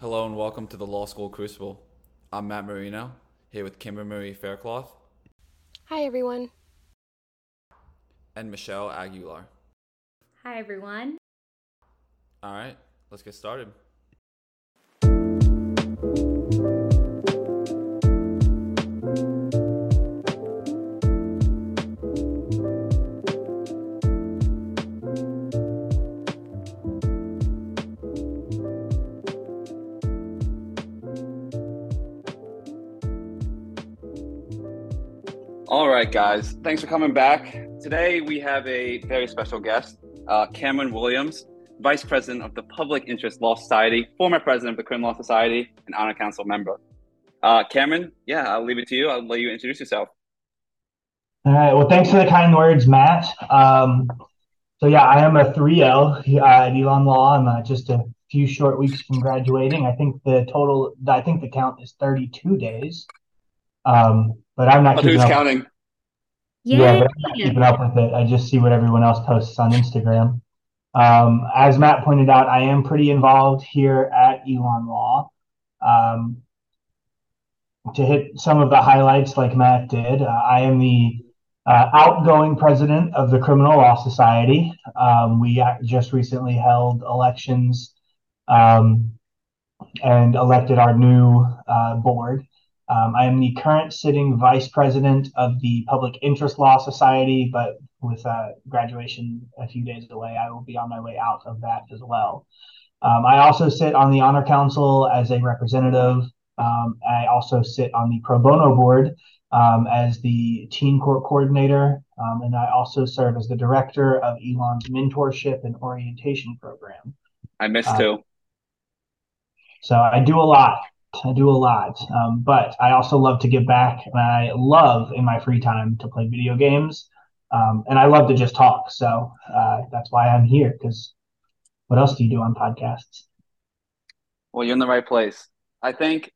Hello and welcome to the Law School Crucible. I'm Matt Marino, here with Kimber Marie Faircloth Hi, everyone. and Michelle Aguilar. Hi, everyone. All right, let's get started. Right, guys. Thanks for coming back. Today we have a very special guest, uh, Cameron Williams, Vice President of the Public Interest Law Society, former President of the Criminal Law Society, and Honor Council member. Uh, Cameron, yeah, I'll leave it to you. I'll let you introduce yourself. All right. Well, thanks for the kind words, Matt. Um, so yeah, I am a 3L uh, at Elon Law. I'm uh, just a few short weeks from graduating. I think the total, I think the count is 32 days. Um, but I'm not But who's up. counting? Yeah, but I'm not keeping up with it. I just see what everyone else posts on Instagram. Um, as Matt pointed out, I am pretty involved here at Elon Law. Um, to hit some of the highlights, like Matt did, uh, I am the uh, outgoing president of the Criminal Law Society. Um, we just recently held elections um, and elected our new uh, board. Um, I am the current sitting vice president of the Public Interest Law Society, but with uh, graduation a few days away, I will be on my way out of that as well. Um, I also sit on the Honor Council as a representative. Um, I also sit on the Pro Bono Board um, as the Teen Court Coordinator, um, and I also serve as the director of Elon's Mentorship and Orientation Program. I missed Uh, two. So I do a lot. I do a lot. Um, but I also love to give back. And I love in my free time to play video games. Um, and I love to just talk. So uh, that's why I'm here. Because what else do you do on podcasts? Well, you're in the right place. I think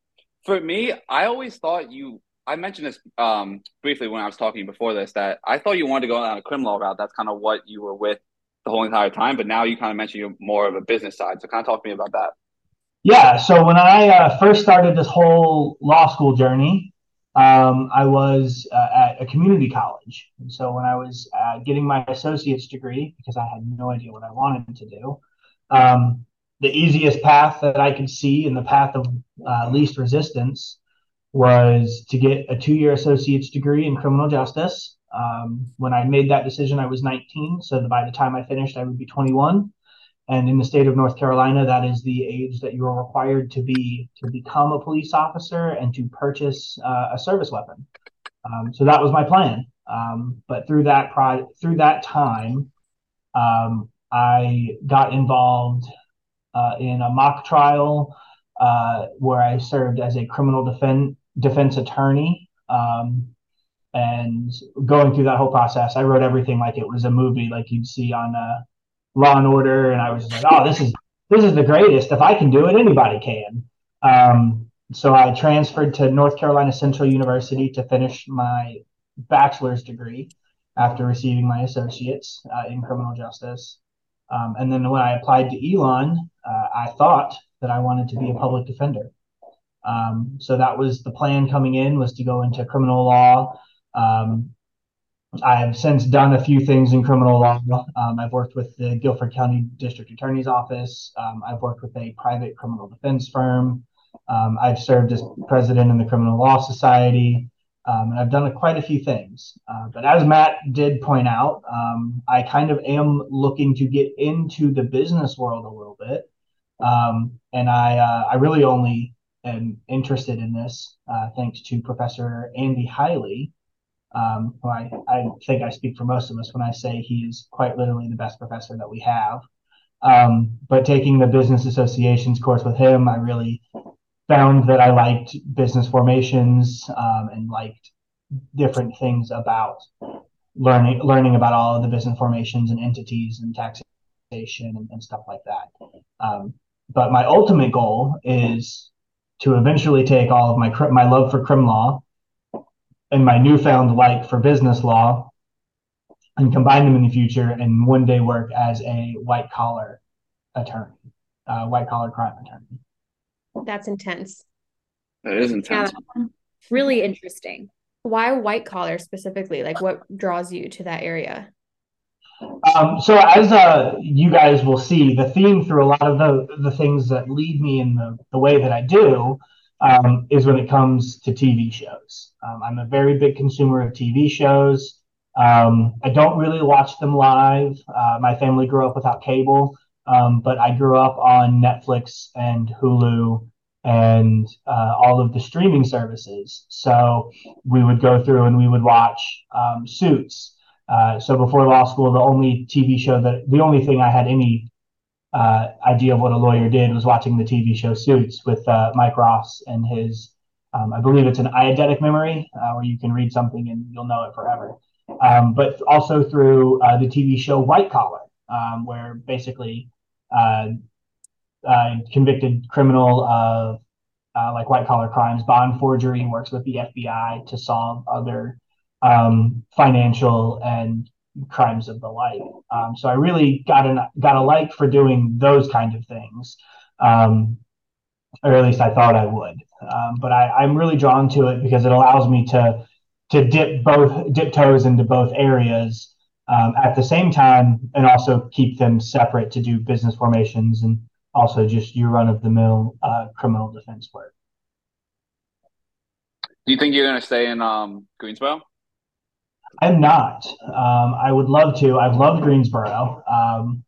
for me, I always thought you. I mentioned this um, briefly when I was talking before this that I thought you wanted to go down a criminal route. That's kind of what you were with the whole entire time. But now you kind of mentioned you're more of a business side. So kind of talk to me about that. Yeah. So when I uh, first started this whole law school journey, um, I was uh, at a community college. And so when I was uh, getting my associate's degree, because I had no idea what I wanted to do, um, the easiest path that I could see and the path of uh, least resistance was to get a two year associate's degree in criminal justice. Um, when I made that decision, I was 19. So by the time I finished, I would be 21. And in the state of North Carolina, that is the age that you are required to be to become a police officer and to purchase uh, a service weapon. Um, so that was my plan. Um, but through that pro- through that time, um, I got involved uh, in a mock trial uh, where I served as a criminal defense defense attorney. Um, and going through that whole process, I wrote everything like it was a movie, like you'd see on uh, Law and Order, and I was like, "Oh, this is this is the greatest. If I can do it, anybody can." Um, so I transferred to North Carolina Central University to finish my bachelor's degree after receiving my associates uh, in criminal justice. Um, and then when I applied to Elon, uh, I thought that I wanted to be a public defender. Um, so that was the plan coming in was to go into criminal law. Um, I've since done a few things in criminal law. Um, I've worked with the Guilford County District Attorney's Office. Um, I've worked with a private criminal defense firm. Um, I've served as president in the Criminal Law Society. Um, and I've done quite a few things. Uh, but as Matt did point out, um, I kind of am looking to get into the business world a little bit. Um, and I, uh, I really only am interested in this uh, thanks to Professor Andy Haile, um, who I, I think I speak for most of us when I say he is quite literally the best professor that we have. Um, but taking the business associations course with him, I really found that I liked business formations um, and liked different things about learning learning about all of the business formations and entities and taxation and, and stuff like that. Um, but my ultimate goal is to eventually take all of my my love for crim law and my newfound like for business law and combine them in the future and one day work as a white collar attorney, uh, white collar crime attorney. That's intense. It is intense. Yeah, really interesting. Why white collar specifically? Like, what draws you to that area? Um, so as uh, you guys will see, the theme through a lot of the, the things that lead me in the, the way that I do um, is when it comes to TV shows. Um, I'm a very big consumer of TV shows. Um, I don't really watch them live. Uh, my family grew up without cable, um, but I grew up on Netflix and Hulu and uh, all of the streaming services. So we would go through and we would watch um, Suits. Uh, so before law school, the only TV show that the only thing I had any uh, idea of what a lawyer did was watching the TV show Suits with uh, Mike Ross and his, um, I believe it's an eidetic memory uh, where you can read something and you'll know it forever. Um, but also through uh, the TV show White Collar, um, where basically uh, convicted criminal of like white collar crimes, bond forgery, works with the FBI to solve other um, financial and crimes of the like. Um, so I really got an got a like for doing those kind of things, um, or at least I thought I would. Um, but I, I'm really drawn to it because it allows me to to dip both dip toes into both areas um, at the same time, and also keep them separate to do business formations and also just your run of the mill uh, criminal defense work. Do you think you're going to stay in um, Greensboro? I'm not. Um, I would love to. I've loved Greensboro. Um,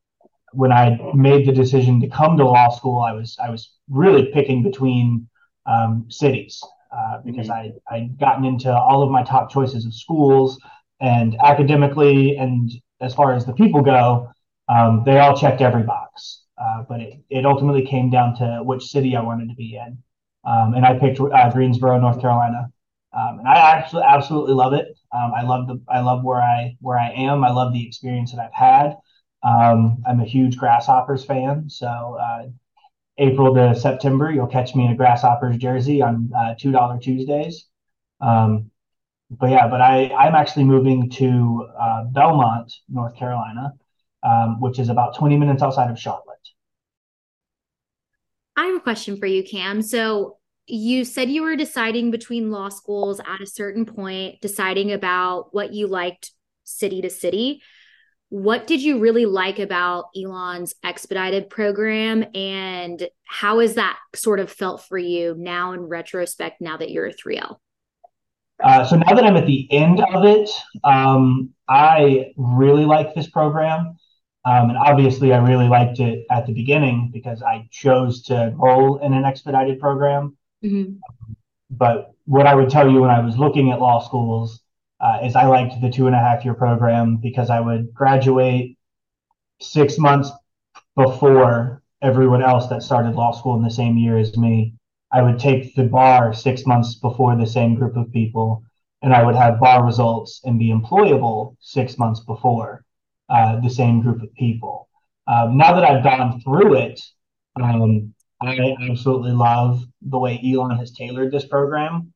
when I made the decision to come to law school, I was I was really picking between um, cities uh, because mm-hmm. I I'd gotten into all of my top choices of schools and academically and as far as the people go, um, they all checked every box. Uh, but it, it ultimately came down to which city I wanted to be in, um, and I picked uh, Greensboro, North Carolina. Um, and I actually absolutely love it. Um, I love the I love where I where I am. I love the experience that I've had. Um, I'm a huge Grasshoppers fan, so uh, April to September, you'll catch me in a Grasshoppers jersey on uh, two dollar Tuesdays. Um, but yeah, but I I'm actually moving to uh, Belmont, North Carolina, um, which is about 20 minutes outside of Charlotte. I have a question for you, Cam. So you said you were deciding between law schools at a certain point, deciding about what you liked city to city. What did you really like about Elon's expedited program? And how has that sort of felt for you now in retrospect, now that you're a 3L? Uh, so now that I'm at the end of it, um, I really like this program. Um, and obviously, I really liked it at the beginning because I chose to enroll in an expedited program. Mm-hmm. But what I would tell you when I was looking at law schools uh, is I liked the two and a half year program because I would graduate six months before everyone else that started law school in the same year as me. I would take the bar six months before the same group of people, and I would have bar results and be employable six months before uh, the same group of people. Um, now that I've gone through it, um, I absolutely love the way Elon has tailored this program.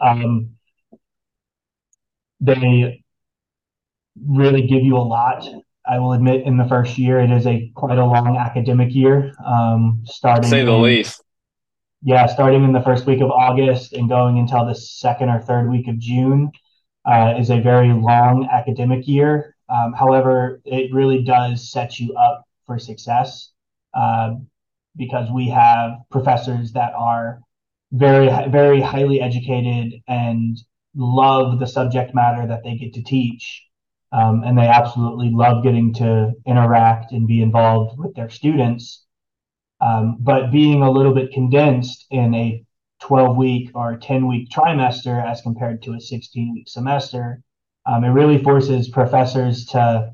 Um, they really give you a lot. I will admit, in the first year, it is a quite a long academic year. Um, starting, say the in, least. Yeah, starting in the first week of August and going until the second or third week of June uh, is a very long academic year. Um, however, it really does set you up for success. Uh, because we have professors that are very very highly educated and love the subject matter that they get to teach. Um, and they absolutely love getting to interact and be involved with their students. Um, but being a little bit condensed in a 12 week or 10 week trimester as compared to a 16 week semester um, it really forces professors to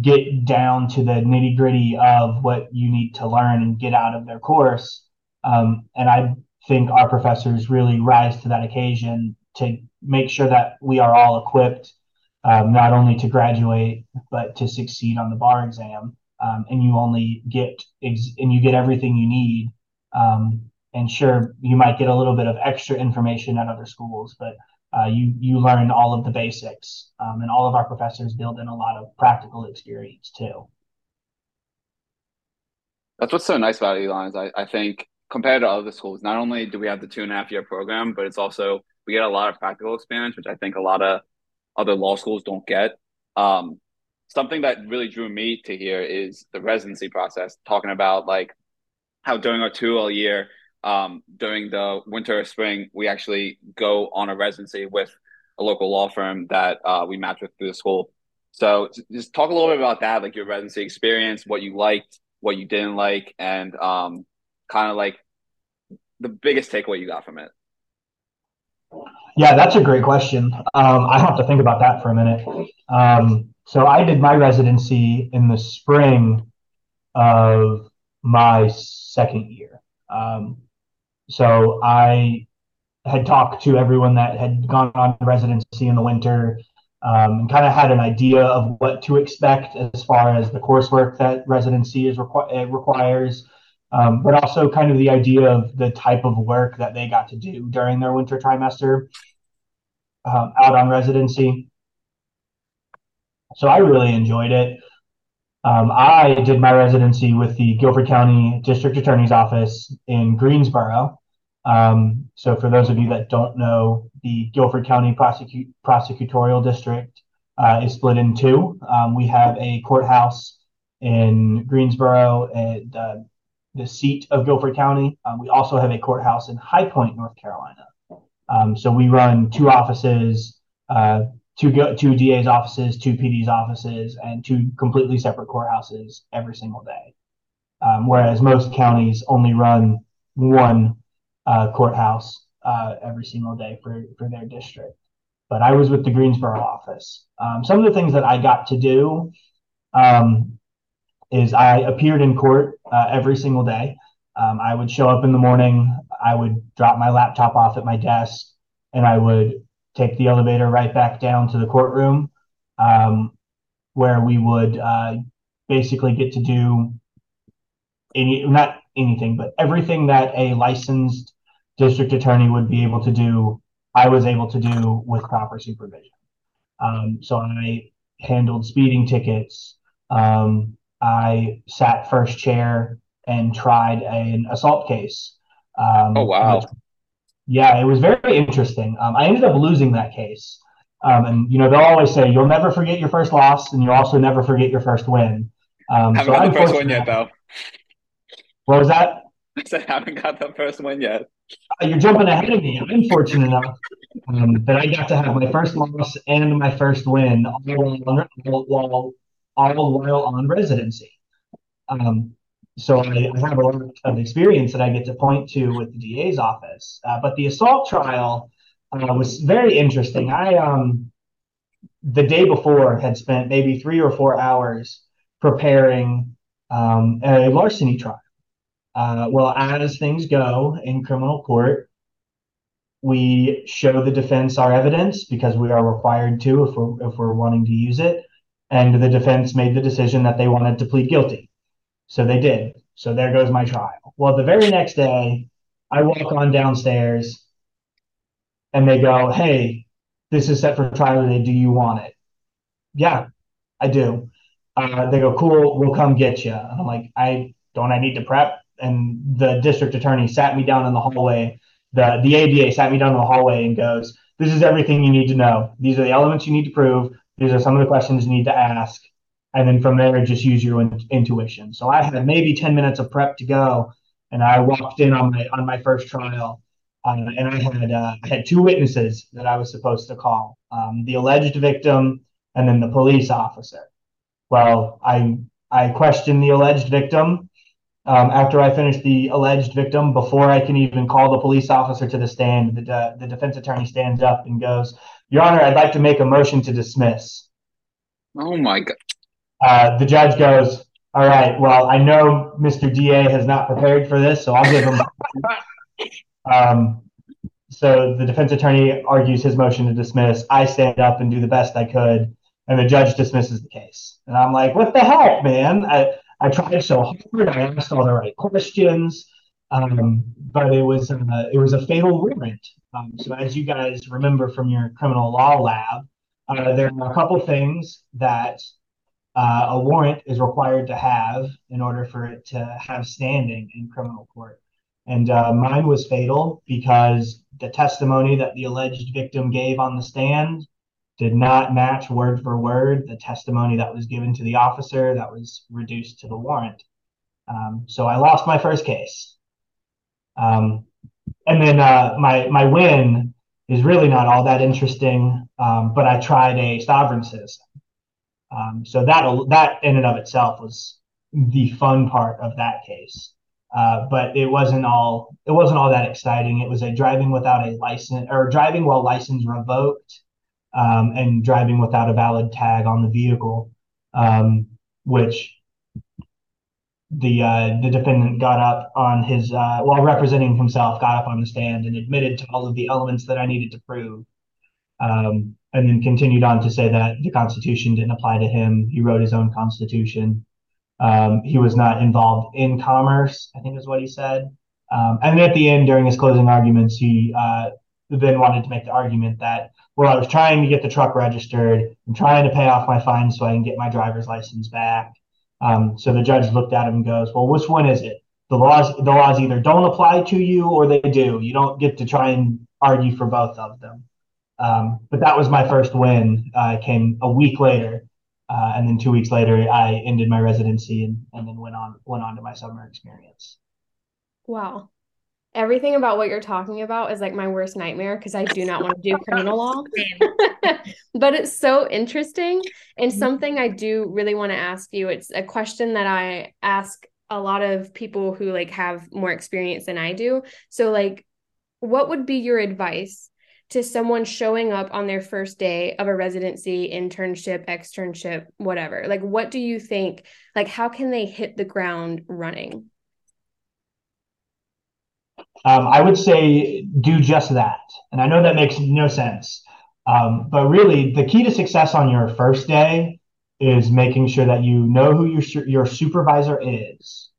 get down to the nitty gritty of what you need to learn and get out of their course. Um, and I think our professors really rise to that occasion to make sure that we are all equipped um, not only to graduate but to succeed on the bar exam. Um, and you only get ex- and you get everything you need. Um, and sure, you might get a little bit of extra information at other schools, but uh, you you learn all of the basics, um, and all of our professors build in a lot of practical experience too. That's what's so nice about Elon is I, I think compared to other schools, not only do we have the two and a half year program, but it's also we get a lot of practical experience, which I think a lot of other law schools don't get. Um, something that really drew me to here is the residency process, talking about like how during our two all year, um, during the winter or spring, we actually go on a residency with a local law firm that uh, we match with through the school. So just talk a little bit about that, like your residency experience, what you liked, what you didn't like, and um, kind of like the biggest takeaway you got from it. Yeah, that's a great question. Um, I have to think about that for a minute. Um, so I did my residency in the spring of my second year. Um, so I had talked to everyone that had gone on residency in the winter um, and kind of had an idea of what to expect as far as the coursework that residency is requ- requires, um, but also kind of the idea of the type of work that they got to do during their winter trimester um, out on residency. So I really enjoyed it. Um, I did my residency with the Guilford County District Attorney's Office in Greensboro. Um, so, for those of you that don't know, the Guilford County Prosecute, Prosecutorial District uh, is split in two. Um, we have a courthouse in Greensboro, and uh, the seat of Guilford County. Um, we also have a courthouse in High Point, North Carolina. Um, so we run two offices, uh, two go, two DA's offices, two PD's offices, and two completely separate courthouses every single day. Um, whereas most counties only run one uh, courthouse uh, every single day for for their district. But I was with the Greensboro office. Um, some of the things that I got to do um, is I appeared in court uh, every single day. Um, I would show up in the morning. I would drop my laptop off at my desk, and I would take the elevator right back down to the courtroom, um, where we would uh, basically get to do any not anything, but everything that a licensed district attorney would be able to do. I was able to do with proper supervision. Um, so I handled speeding tickets. Um, I sat first chair and tried an assault case. Um, oh wow! Yeah, it was very interesting. Um, I ended up losing that case. Um, and you know they'll always say you'll never forget your first loss, and you'll also never forget your first win. Um, haven't so got the first win yet, though. What was that? I said haven't got the first win yet. Uh, you're jumping ahead of me. I'm fortunate enough um, that I got to have my first loss and my first win all while, all, all while on residency. Um, so I, have a lot of experience that I get to point to with the DA's office. Uh, but the assault trial uh, was very interesting. I um, the day before had spent maybe three or four hours preparing um, a larceny trial. Uh, well, as things go in criminal court, we show the defense our evidence because we are required to if we're if we're wanting to use it. And the defense made the decision that they wanted to plead guilty. So they did. So there goes my trial. Well, the very next day, I walk on downstairs and they go, Hey, this is set for trial today. Do you want it? Yeah, I do. Uh, they go, Cool, we'll come get you. And I'm like, I don't I need to prep? And the district attorney sat me down in the hallway. The the ADA sat me down in the hallway and goes, This is everything you need to know. These are the elements you need to prove. These are some of the questions you need to ask and then from there just use your in- intuition. So I had maybe 10 minutes of prep to go, and I walked in on my on my first trial, uh, and I had uh, had two witnesses that I was supposed to call, um, the alleged victim and then the police officer. Well, I I questioned the alleged victim. Um, after I finished the alleged victim, before I can even call the police officer to the stand, the, de- the defense attorney stands up and goes, "Your Honor, I'd like to make a motion to dismiss." Oh my god! Uh, the judge goes, all right, well, I know Mr. DA has not prepared for this, so I'll give him. um, so the defense attorney argues his motion to dismiss. I stand up and do the best I could, and the judge dismisses the case. And I'm like, what the heck, man? I, I tried so hard. I asked all the right questions, um, but it was uh, it was a fatal warrant. Um, so as you guys remember from your criminal law lab, uh, there are a couple things that uh, a warrant is required to have in order for it to have standing in criminal court. And uh, mine was fatal because the testimony that the alleged victim gave on the stand did not match word for word the testimony that was given to the officer that was reduced to the warrant. Um, so I lost my first case. Um, and then uh, my my win is really not all that interesting, um, but I tried a sovereign citizen. Um, so that that in and of itself was the fun part of that case. Uh, but it wasn't all it wasn't all that exciting. It was a driving without a license or driving while license revoked um, and driving without a valid tag on the vehicle, um, which the uh, the defendant got up on his uh, while representing himself, got up on the stand and admitted to all of the elements that I needed to prove, um, and then continued on to say that the Constitution didn't apply to him. He wrote his own Constitution. Um, he was not involved in commerce, I think is what he said. Um, and at the end, during his closing arguments, he uh, then wanted to make the argument that, well, I was trying to get the truck registered. I'm trying to pay off my fine so I can get my driver's license back. Um, so the judge looked at him and goes, well, which one is it? The laws, the laws either don't apply to you or they do. You don't get to try and argue for both of them. Um, but that was my first win. Uh, came a week later. Uh, and then two weeks later, I ended my residency and, and then went on went on to my summer experience. Wow. Everything about what you're talking about is like my worst nightmare because I do not want to do criminal law. but it's so interesting and mm-hmm. something I do really want to ask you. It's a question that I ask a lot of people who like have more experience than I do. So like what would be your advice to someone showing up on their first day of a residency, internship, externship, whatever? Like, what do you think? Like, how can they hit the ground running? Um, I would say do just that. And I know that makes no sense. Um, but really, the key to success on your first day is making sure that you know who your, your supervisor is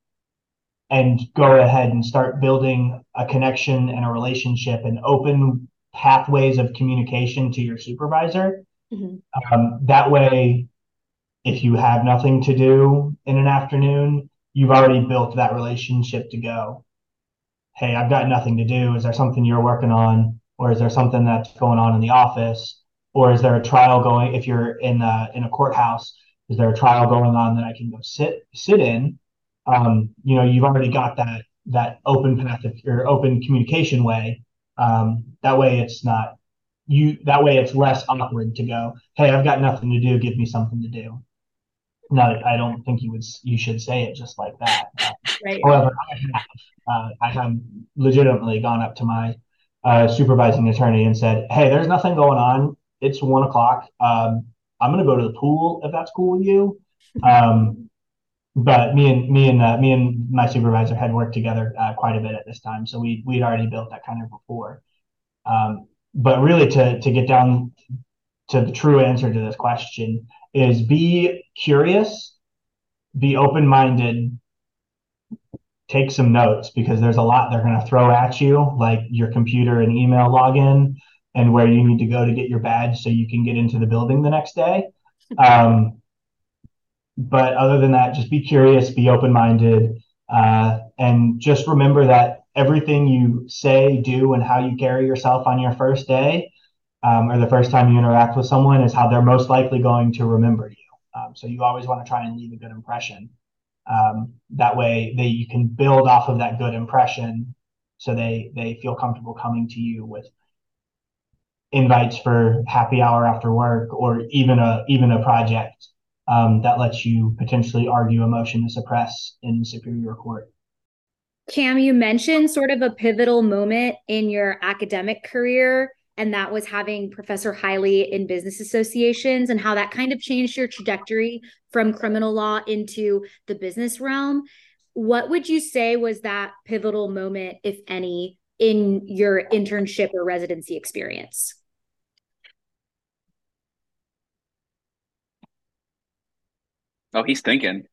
and go ahead and start building a connection and a relationship and open pathways of communication to your supervisor. Mm-hmm. Um, that way, if you have nothing to do in an afternoon, you've already built that relationship to go. Hey, I've got nothing to do. Is there something you're working on, or is there something that's going on in the office, or is there a trial going? If you're in a, in a courthouse, is there a trial going on that I can go sit sit in? Um, you know, you've already got that that open path of, or open communication way um, that way it's not you that way it's less awkward to go, hey, I've got nothing to do, give me something to do. No, I don't think you would you should say it just like that. Right. However, I have, uh, I have legitimately gone up to my uh, supervising attorney and said, "Hey, there's nothing going on. It's one o'clock. Um, I'm going to go to the pool if that's cool with you." Um, but me and me and uh, me and my supervisor had worked together uh, quite a bit at this time, so we we'd already built that kind of rapport. Um, but really, to to get down to the true answer to this question is be curious, be open minded, take some notes because there's a lot they're going to throw at you, like your computer and email login, and where you need to go to get your badge so you can get into the building the next day. Um, but other than that, just be curious, be open minded, uh, and just remember that everything you say, do, and how you carry yourself on your first day um, or the first time you interact with someone is how they're most likely going to remember you. Um, so you always want to try and leave a good impression. Um, that way, they you can build off of that good impression, so they they feel comfortable coming to you with invites for happy hour after work or even a even a project um, that lets you potentially argue a motion to suppress in superior court. Cam, you mentioned sort of a pivotal moment in your academic career, and that was having Professor Haile in business associations and how that kind of changed your trajectory from criminal law into the business realm. What would you say was that pivotal moment, if any, in your internship or residency experience? Oh, he's thinking.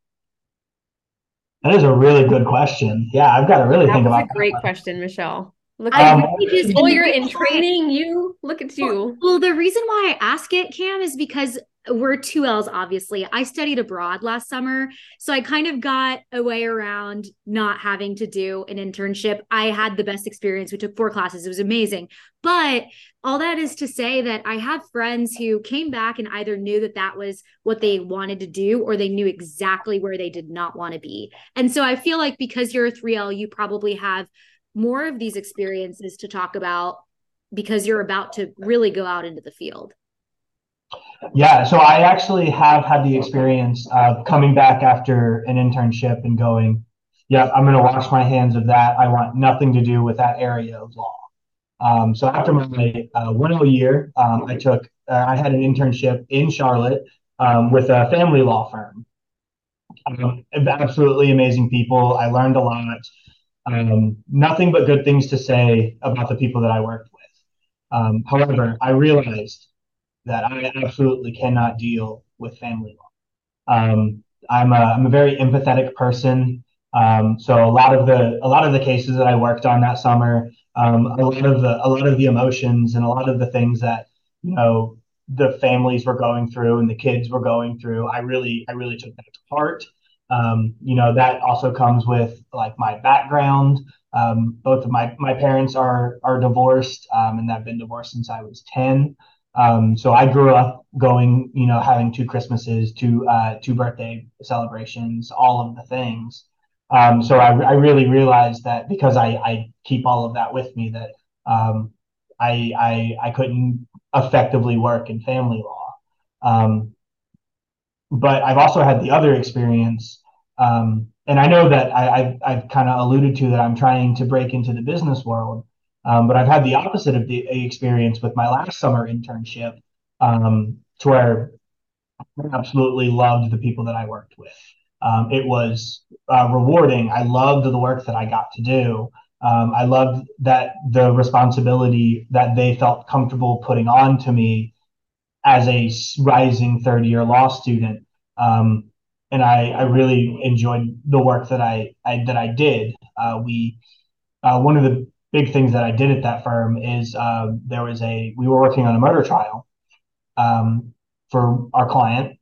That is a really good question. Yeah, I've got to really that think about. That's a great question, Michelle. Look at um, you just well, in training. You look at you. Well, well, the reason why I ask it, Cam, is because we're two L's, obviously. I studied abroad last summer. So I kind of got a way around not having to do an internship. I had the best experience. We took four classes, it was amazing. But all that is to say that I have friends who came back and either knew that that was what they wanted to do or they knew exactly where they did not want to be. And so I feel like because you're a 3L, you probably have more of these experiences to talk about because you're about to really go out into the field. Yeah, so I actually have had the experience of coming back after an internship and going, yeah, I'm going to wash my hands of that. I want nothing to do with that area of law." Um, so after my uh, 1L year, um, I took, uh, I had an internship in Charlotte um, with a family law firm. Um, absolutely amazing people. I learned a lot. Um, nothing but good things to say about the people that I worked with. Um, however, I realized that I absolutely cannot deal with family law. Um, I'm a I'm a very empathetic person. Um, so a lot of the a lot of the cases that I worked on that summer, um, a lot of the a lot of the emotions and a lot of the things that you know the families were going through and the kids were going through, I really I really took that to heart. Um, you know that also comes with like my background. Um, both of my my parents are are divorced, um, and I've been divorced since I was ten. Um, so I grew up going, you know, having two Christmases, two uh, two birthday celebrations, all of the things. Um, so I, I really realized that because I, I keep all of that with me, that um, I, I I couldn't effectively work in family law. Um, but I've also had the other experience, um, and I know that I, I've kind of alluded to that I'm trying to break into the business world. Um, but I've had the opposite of the experience with my last summer internship, um, to where I absolutely loved the people that I worked with. Um, it was uh, rewarding. I loved the work that I got to do. Um, I loved that the responsibility that they felt comfortable putting on to me as a rising third year law student. Um, and I, I really enjoyed the work that I, I that I did. Uh, we uh, one of the big things that I did at that firm is uh, there was a we were working on a murder trial um, for our client.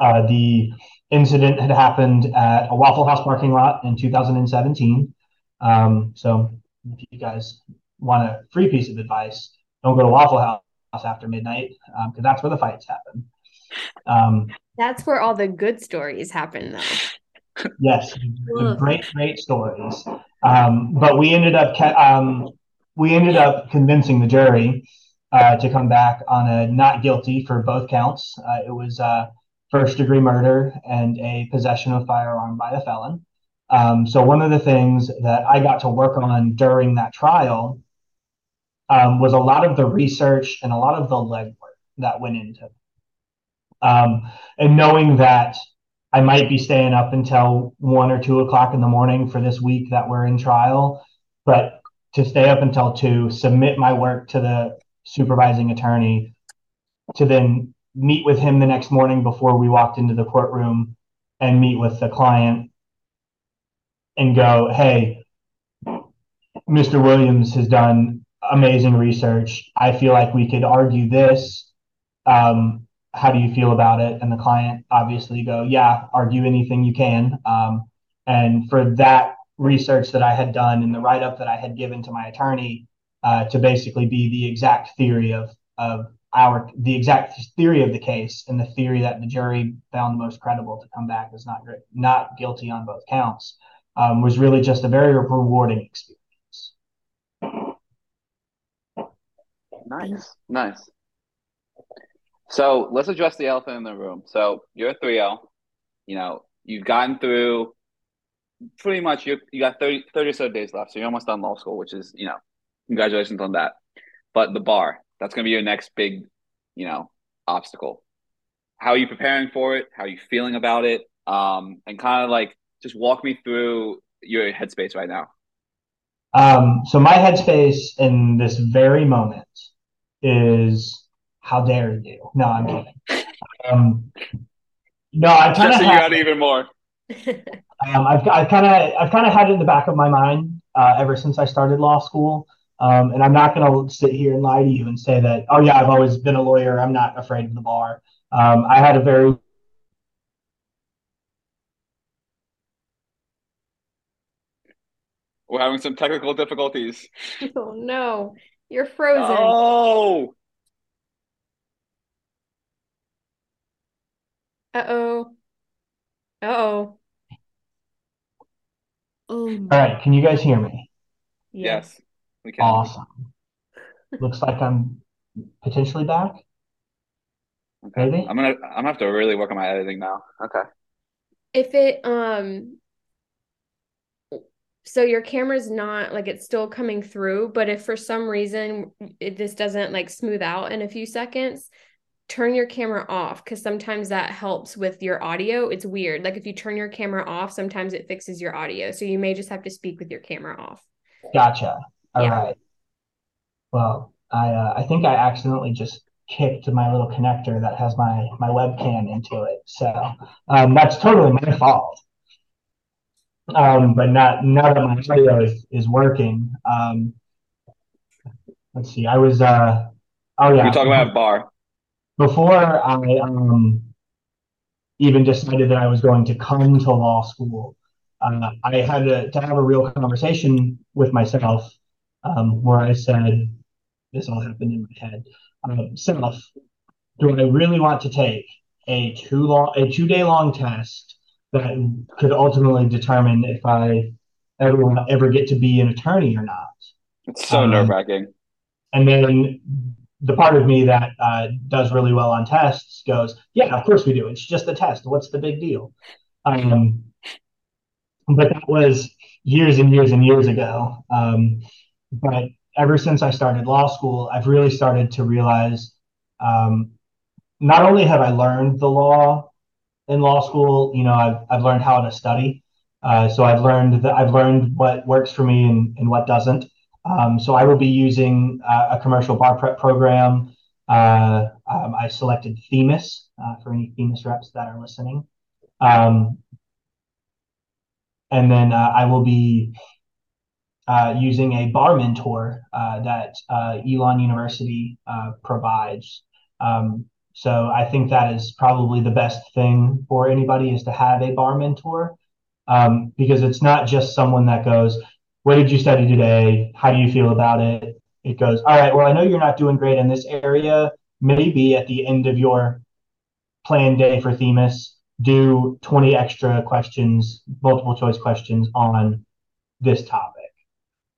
Uh, the incident had happened at a Waffle House parking lot in 2017. Um, so if you guys want a free piece of advice, don't go to Waffle House after midnight because um, that's where the fights happen. Um, that's where all the good stories happen, though. yes, great, great stories. Um, but we ended up um, we ended up convincing the jury uh, to come back on a not guilty for both counts. Uh, it was uh, first degree murder and a possession of firearm by a felon. Um, so one of the things that I got to work on during that trial um, was a lot of the research and a lot of the legwork that went into it. Um, and knowing that I might be staying up until one or two o'clock in the morning for this week that we're in trial, but to stay up until two, submit my work to the supervising attorney, to then meet with him the next morning before we walked into the courtroom and meet with the client and go, hey, Mr. Williams has done amazing research. I feel like we could argue this. Um, how do you feel about it? And the client obviously go, yeah, argue anything you can. Um, and for that research that I had done and the write up that I had given to my attorney uh, to basically be the exact theory of of our the exact theory of the case and the theory that the jury found the most credible to come back as not not guilty on both counts um, was really just a very rewarding experience. Nice, nice. So let's address the elephant in the room. So you're a 3L, you know, you've gotten through pretty much you you got 30, 30 or so days left. So you're almost done law school, which is, you know, congratulations on that. But the bar, that's gonna be your next big, you know, obstacle. How are you preparing for it? How are you feeling about it? Um, and kind of like just walk me through your headspace right now. Um, so my headspace in this very moment is how dare you? No, I'm kidding. Um, no, I kind of had even more. um, I've I've kind of I've kind of had it in the back of my mind uh, ever since I started law school. Um, and I'm not going to sit here and lie to you and say that, oh yeah, I've always been a lawyer. I'm not afraid of the bar. Um, I had a very We're having some technical difficulties. Oh no, you're frozen. Oh, Uh-oh. Uh-oh. Oh, all right. Can you guys hear me? yes, we can. Awesome. Looks like I'm potentially back. Okay. Maybe. I'm gonna I'm gonna have to really work on my editing now. Okay. If it um so your camera's not like it's still coming through, but if for some reason it this doesn't like smooth out in a few seconds, turn your camera off because sometimes that helps with your audio. It's weird. Like if you turn your camera off, sometimes it fixes your audio. So you may just have to speak with your camera off. Gotcha. All Yeah. right. Well, I uh, I think I accidentally just kicked my little connector that has my my webcam into it. So um, that's totally my fault. Um, but not now that my audio is, is working. Um, let's see. I was uh oh We yeah. can talk about bar. Before I um even decided that I was going to come to law school, uh, I had to, to have a real conversation with myself um, where I said, this all happened in my head. Um, self, do I really want to take a two long, a two day long test that could ultimately determine if I ever ever get to be an attorney or not? It's so Um, nerve wracking. And then the part of me that uh, does really well on tests goes, yeah, of course we do. It's just a test. What's the big deal? Um, but that was years and years and years ago. Um, but ever since I started law school, I've really started to realize um, not only have I learned the law in law school, you know, I've, I've learned how to study. Uh, so I've learned that I've learned what works for me and, and what doesn't. Um, so I will be using uh, a commercial bar prep program. Uh, um, I selected Themis uh, for any Themis reps that are listening. Um, and then uh, I will be uh, using a bar mentor uh, that Elon University provides. Um, so I think that is probably the best thing for anybody is to have a bar mentor um, because it's not just someone that goes, what did you study today? How do you feel about it? It goes, all right, well, I know you're not doing great in this area. Maybe at the end of your planned day for Themis, do 20 extra questions, multiple choice questions on this topic.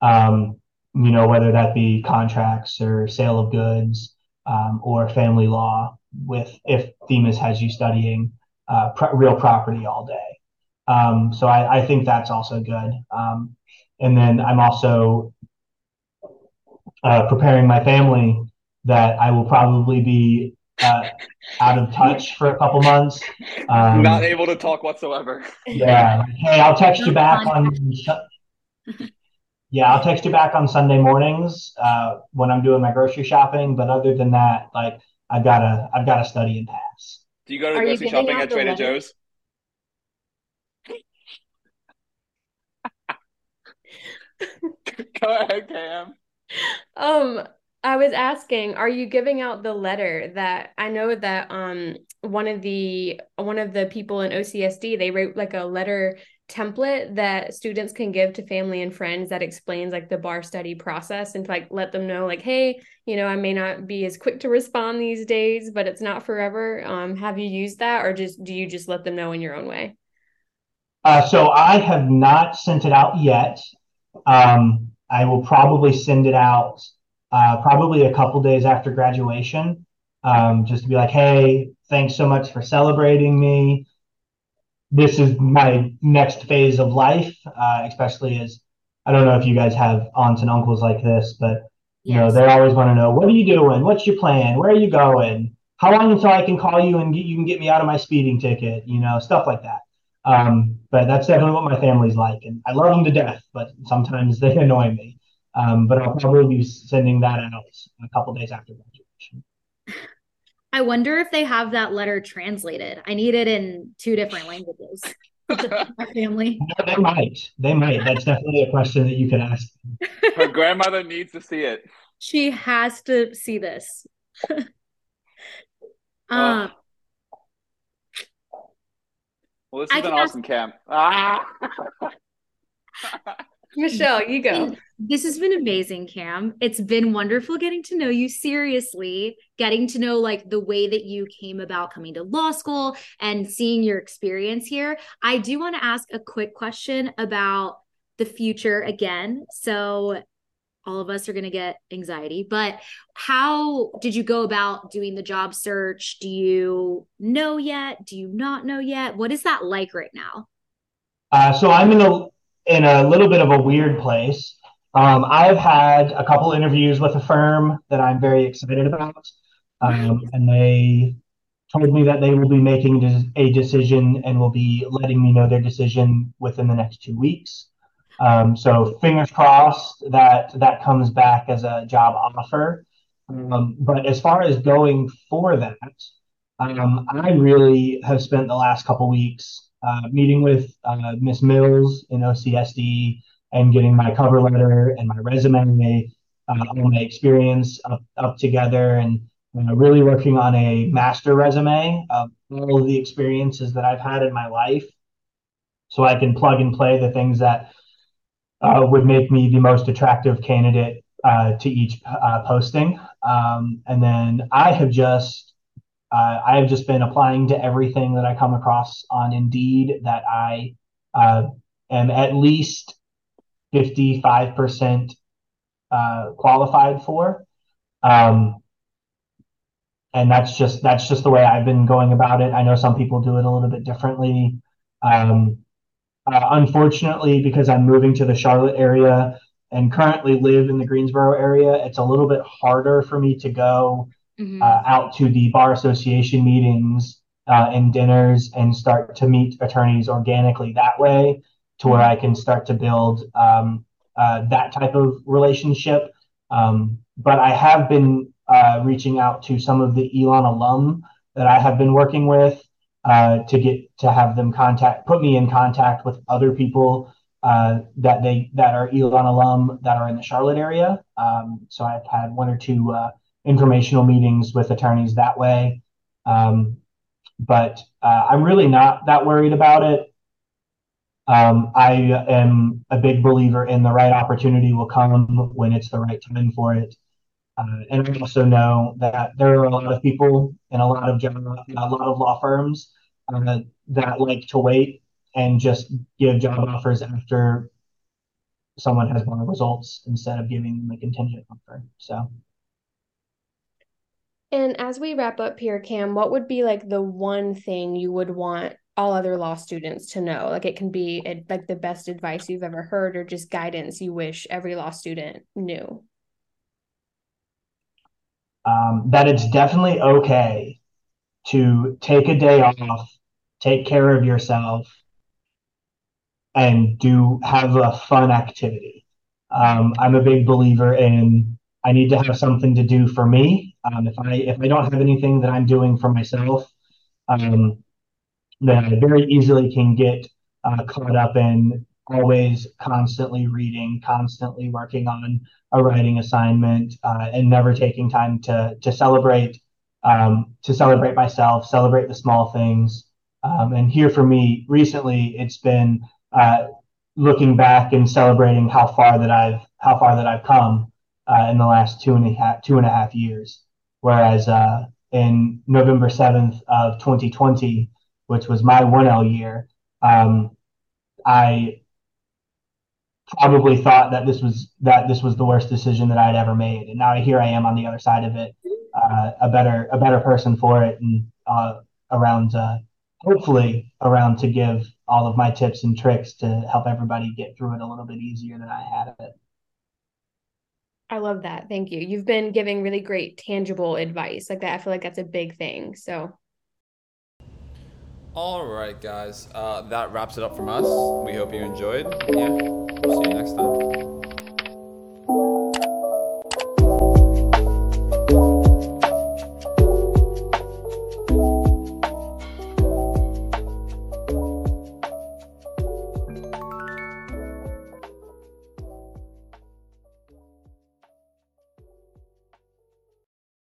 Um, you know, whether that be contracts or sale of goods um, or family law, with if Themis has you studying uh, real property all day. Um, so I, I think that's also good. Um, and then I'm also uh, preparing my family that I will probably be uh, out of touch for a couple months. Um, Not able to talk whatsoever. yeah. Hey, I'll text you back on. Yeah, I'll text you back on Sunday mornings uh, when I'm doing my grocery shopping. But other than that, like I've got to, I've got to study and pass. Do you go to Are grocery shopping at Trader letter? Joe's? Go ahead, Cam. Um, I was asking, are you giving out the letter that I know that um one of the one of the people in OCSD they wrote like a letter template that students can give to family and friends that explains like the bar study process and to like let them know like hey you know I may not be as quick to respond these days but it's not forever um have you used that or just do you just let them know in your own way Uh, so I have not sent it out yet. Um, I will probably send it out uh, probably a couple days after graduation, um, just to be like, hey, thanks so much for celebrating me. This is my next phase of life, uh, especially as I don't know if you guys have aunts and uncles like this, but you know, they always want to know, what are you doing? What's your plan? Where are you going? How long until I can call you and get, you can get me out of my speeding ticket? You know, stuff like that. Um, but that's definitely what my family's like, and I love them to death. But sometimes they annoy me. Um, but I'll probably be sending that out a couple days after graduation. I wonder if they have that letter translated. I need it in two different languages. My family. No, they might. They might. That's definitely a question that you could ask. Her grandmother needs to see it. She has to see this. um, Well, this has I been awesome, ask- Cam. Ah! Michelle, you go. This has been amazing, Cam. It's been wonderful getting to know you seriously, getting to know like the way that you came about coming to law school and seeing your experience here. I do want to ask a quick question about the future again. So, all of us are going to get anxiety, but how did you go about doing the job search? Do you know yet? Do you not know yet? What is that like right now? Uh, so, I'm in a in a little bit of a weird place. Um, I've had a couple interviews with a firm that I'm very excited about, um, and they told me that they will be making a decision and will be letting me know their decision within the next two weeks. Um, so fingers crossed that that comes back as a job offer. Um, but as far as going for that, um, I really have spent the last couple weeks uh, meeting with uh, Miss Mills in OCSD and getting my cover letter and my resume, uh, all my experience up, up together, and you know, really working on a master resume of all of the experiences that I've had in my life, so I can plug and play the things that uh, would make me the most attractive candidate uh, to each uh, posting. Um, and then I have just uh, I have just been applying to everything that I come across on Indeed that I uh, am at least 55% uh, qualified for. Um, and that's just that's just the way I've been going about it. I know some people do it a little bit differently. Um, uh, unfortunately, because I'm moving to the Charlotte area and currently live in the Greensboro area, it's a little bit harder for me to go mm-hmm. uh, out to the bar association meetings uh, and dinners and start to meet attorneys organically that way to where I can start to build um, uh, that type of relationship. Um, but I have been uh, reaching out to some of the Elon alum that I have been working with uh, to get to have them contact, put me in contact with other people uh, that they that are Elon alum that are in the Charlotte area. Um, so I've had one or two uh, informational meetings with attorneys that way. Um, but uh, I'm really not that worried about it. Um, I am a big believer in the right opportunity will come when it's the right time for it. Uh, and I also know that there are a lot of people and a lot of job, a lot of law firms uh, that like to wait and just give job offers after someone has won results instead of giving them a contingent offer. So. And as we wrap up here, Cam, what would be like the one thing you would want all other law students to know? Like it can be like the best advice you've ever heard or just guidance you wish every law student knew. Um, that it's definitely okay to take a day off, take care of yourself, and do have a fun activity. Um, I'm a big believer in I need to have something to do for me. Um, if I if I don't have anything that I'm doing for myself, um, then I very easily can get uh, caught up in always constantly reading, constantly working on a writing assignment, uh, and never taking time to to celebrate um, to celebrate myself, celebrate the small things. Um, and here for me, recently, it's been uh, looking back and celebrating how far that I've how far that I've come uh, in the last two and a half two and a half years. Whereas uh, in November seventh of 2020, which was my 1L year, um, I probably thought that this was that this was the worst decision that I'd ever made, and now here I am on the other side of it, uh, a better a better person for it, and uh, around uh, hopefully around to give all of my tips and tricks to help everybody get through it a little bit easier than I had it. I love that. Thank you. You've been giving really great tangible advice like that. I feel like that's a big thing. So all right, guys. Uh, that wraps it up from us. We hope you enjoyed. Yeah, we'll see you next time.